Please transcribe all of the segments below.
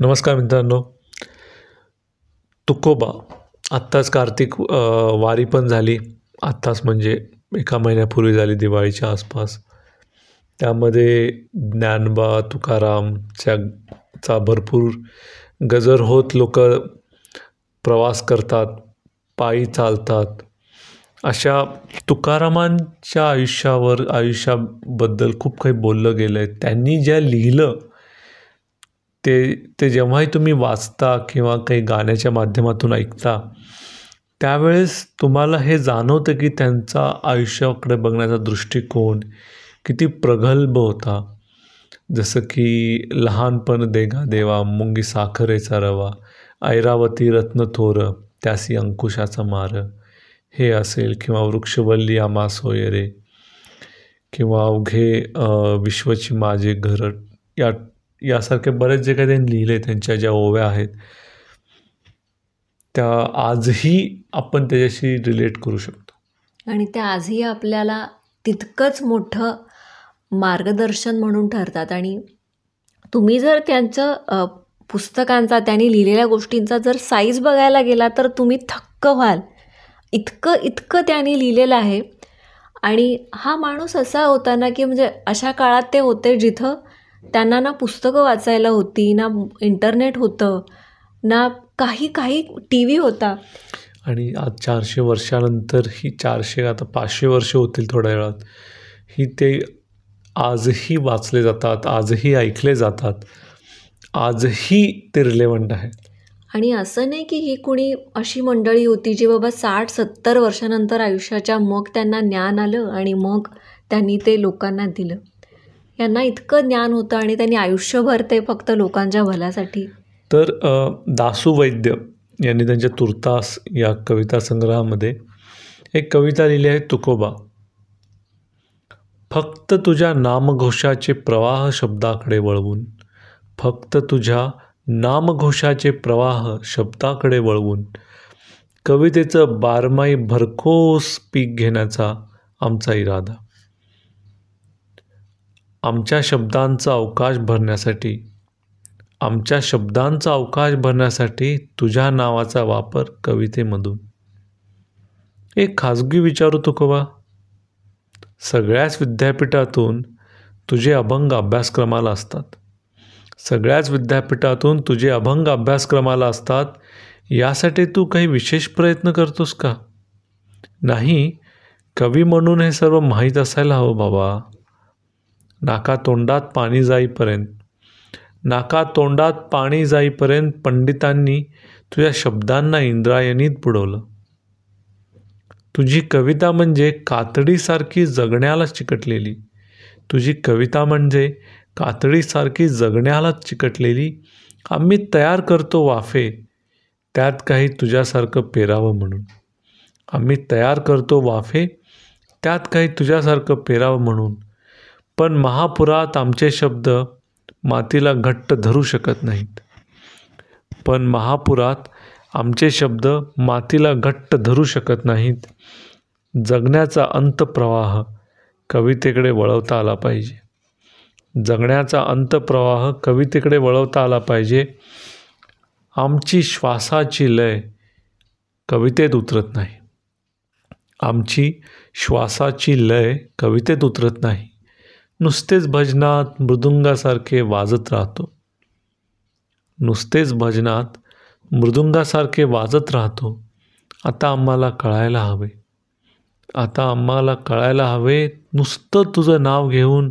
नमस्कार मित्रांनो. तुकोबा आत्ताच कार्तिक वारी पण झाली. आत्ताच म्हणजे एका महिन्यापूर्वी झाली दिवाळीच्या आसपास. त्यामध्ये ज्ञानबा तुकारामच्या चा भरपूर गजर होत लोक प्रवास करतात पायी चालतात. अशा तुकारामांच्या आयुष्यावर आयुष्याबद्दल खूप काही बोललं गेलं आहे त्यांनी ज्या लिहिलं ते ते जेव्हाही तुम्ही वाचता किंवा काही गाण्याच्या माध्यमातून ऐकता त्यावेळेस तुम्हाला हे जाणवतं की त्यांचा आयुष्याकडे बघण्याचा दृष्टिकोन किती प्रगल्भ होता. जसं की लहानपण देगा देवा मुंगी साखरेचा रवा ऐरावती रत्न थोर त्यासी अंकुशाचा मार हे असेल किंवा वृक्षवल्ली आमा सोयरे किंवा अवघे विश्वची माझे घर या यासारखे बरेच जे काही त्यांनी लिहिले त्यांच्या ज्या ओव्या आहेत त्या आजही आपण त्याच्याशी रिलेट करू शकतो. आणि त्या आजही आपल्याला तितकंच मोठं मार्गदर्शन म्हणून ठरतात. आणि तुम्ही जर त्यांचं पुस्तकांचा त्यांनी लिहिलेल्या गोष्टींचा जर साईज बघायला गेला तर तुम्ही थक्क व्हाल. इतकं इतकं त्यांनी लिहिलेलं आहे. आणि हा माणूस असा होता ना की म्हणजे अशा काळात ते होते जिथं त्यांना ना पुस्तकं वाचायला होती ना इंटरनेट होतं ना काही काही टी व्ही होता. आणि आज चारशे वर्षानंतर ही चारशे आता पाचशे वर्ष होतील थोड्या वेळात. ही ते आजही वाचले जातात आजही ऐकले जातात आजही ते रिलेवंट आहेत. आणि असं नाही की ही कुणी अशी मंडळी होती जी बाबा साठ सत्तर वर्षानंतर आयुष्याच्या मग त्यांना ज्ञान आलं आणि मग त्यांनी ते लोकांना दिलं. यांना इतकं ज्ञान होतं आणि त्यांनी आयुष्यभर ते फक्त लोकांच्या भल्यासाठी. तर दासू वैद्य यांनी त्यांच्या तुर्तास या कविता संग्रहामध्ये एक कविता लिहिली आहे तुकोबा. फक्त तुझ्या नामघोषाचे प्रवाह शब्दाकडे वळवून फक्त तुझ्या नामघोषाचे प्रवाह शब्दाकडे वळवून कवितेचं बारमाई भरकोस पीक घेण्याचा आमचा इरादा. आमच्या शब्दांचा अवकाश भरण्यासाठी. आमच्या शब्दांचा अवकाश भरण्यासाठी तुझ्या नावाचा वापर कवितेमधून. एक खाजगी विचारू तुकोबा सगळ्याच विद्यापीठातून तुझे अभंग अभ्यासक्रमाला असतात. सगळ्याच विद्यापीठातून तुझे अभंग अभ्यासक्रमाला असतात यासाठी तू काही विशेष प्रयत्न करतोस का? नाही कवी म्हणून हे सर्व माहीत असायला हवं बाबा. नाका तोंडात पाणी जाईपर्यंत. नाका तोंडात पाणी जाईपर्यंत पंडितांनी तुझ्या शब्दांना इंद्रायणीत बुडवलं. तुझी कविता म्हणजे कातडीसारखी जगण्याला चिकटलेली. तुझी कविता म्हणजे कातडीसारखी जगण्यालाच चिकटलेली. आम्ही तयार करतो वाफे त्यात काही तुझ्यासारखं पेरावं म्हणून. आम्ही तयार करतो वाफे त्यात काही तुझ्यासारखं पेरावं म्हणून. पण महापुरात आमचे शब्द मातीला घट्ट धरू शकत नाहीत. पण महापुरात आमचे शब्द मातीला घट्ट धरू शकत नाहीत. जगण्याचा अंतप्रवाह कवितेकडे वळवता आला पाहिजे. जगण्याचा अंतप्रवाह कवितेकडे वळवता आला पाहिजे. आमची श्वासाची लय कवितेत उतरत नाही. आमची श्वासाची लय कवितेत उतरत नाही. नुसतेच भजनात मृदुंगासारखे वाजत राहतो. नुसतेच भजनात मृदुंगासारखे वाजत राहतो. आता आम्हाला कळायला हवे. आता आम्हाला कळायला हवे नुसतं तुझं नाव घेऊन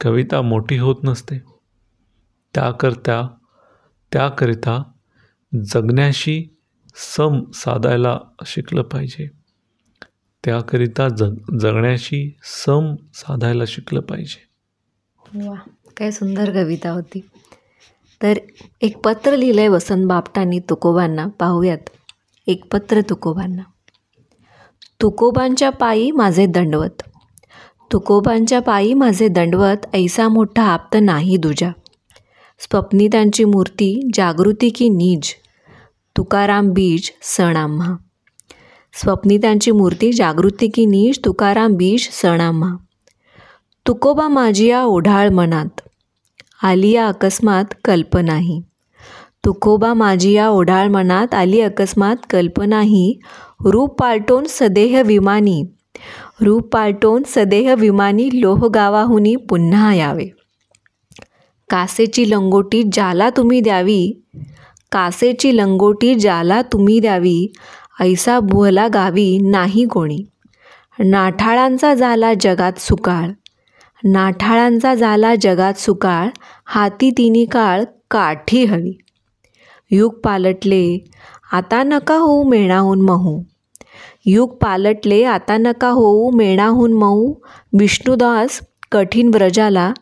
कविता मोठी होत नसते. त्याकरता त्याकरिता जगण्याशी सम साधायला शिकलं पाहिजे. त्याकरिता जग जगण्याशी सम साधायला शिकलं पाहिजे. वा काय सुंदर कविता होती. तर एक पत्र लिहिलं आहे वसंत बापटांनी तुकोबांना पाहूयात. एक पत्र तुकोबांना. तुकोबांच्या पायी माझे दंडवत. तुकोबांच्या पायी माझे दंडवत ऐसा मोठा आप्त नाही दुजा. स्वप्नी त्यांची मूर्ती जागृती की नीज. तुकाराम बीज सण आम्हा. स्वप्नितांची मूर्ती जागृती की तुकाराम बीश सणामा. तुकोबा माझिया ओढाळ मनात. आलिया अकस्मात कल्पनाही. तुकोबा माझिया ओढाळ मनात आली अकस्मात कल्पनाही. रूप पालटोन सदेह विमानी. रूप पालटोन सदेह विमानी लोहगावाहुनी पुन्हा यावे. कासेची लंगोटी ज्याला तुम्ही द्यावी. कासेची लंगोटी ज्याला तुम्ही द्यावी. ऐसा भुवला गावी नाही कोणी. नाठाळांचा झाला जगात सुकाळ. नाठाळांचा झाला जगात सुकाळ हाती तिन्ही काळ काठी हवी. युग पालटले आता नका होऊ मेणाहून महू. युग पालटले आता नका होऊ मेणाहून मऊ विष्णुदास कठीण व्रजाला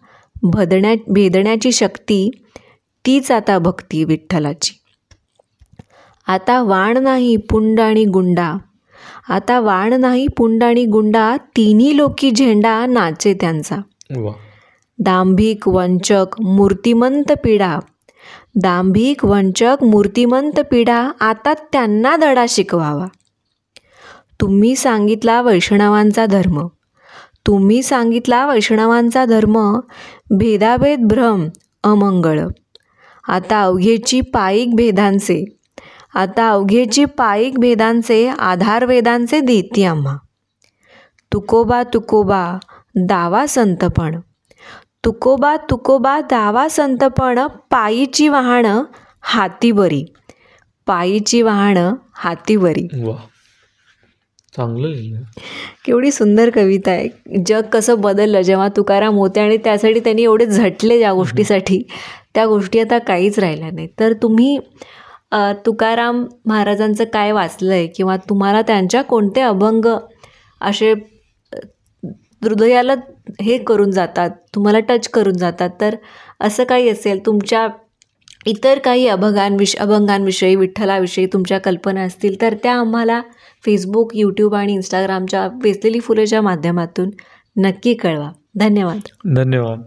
भदण्या भेदण्याची शक्ती तीच आता भक्ती विठ्ठलाची. आता वाण नाही पुंड आणि गुंडा. आता वाण नाही पुंड आणि गुंडा तिन्ही लोकी झेंडा नाचे त्यांचा. दांभिक वंचक मूर्तिमंत पिढा. दांभिक वंचक मूर्तिमंत पिढा आता त्यांना धडा शिकवावा. तुम्ही सांगितला वैष्णवांचा धर्म. तुम्ही सांगितला वैष्णवांचा धर्म भेदाभेद भ्रम अमंगळ. आता अवघेची पायिक भेदांचे. आता अवघेची पायिक भेदांचे आधार वेदांचे देती आम्हा. तुकोबा तुकोबा दावा संतपण. तुकोबा तुकोबा दावा संतपण पायीची वाहनं हाती बरी पायीची वाहनं हाती बरी चांगलं लिहिलं. केवढी सुंदर कविता आहे. जग कसं बदललं जेव्हा तुकाराम होते आणि त्यासाठी त्यांनी एवढे झटले ज्या गोष्टीसाठी. त्या गोष्टी आता काहीच राहिल्या नाही तर तुम्ही तुकाराम महाराजांचं काय वाचलं आहे किंवा तुम्हाला त्यांच्या कोणते अभंग असे हृदयाला हे करून जातात तुम्हाला टच करून जातात? तर असं काही असेल तुमच्या इतर काही अभंगांविष अभंगांविषयी विठ्ठलाविषयी तुमच्या कल्पना असतील तर त्या आम्हाला फेसबुक यूट्यूब आणि इंस्टाग्रामच्या वेचलेली फुलेच्या माध्यमातून नक्की कळवा. धन्यवाद. धन्यवाद.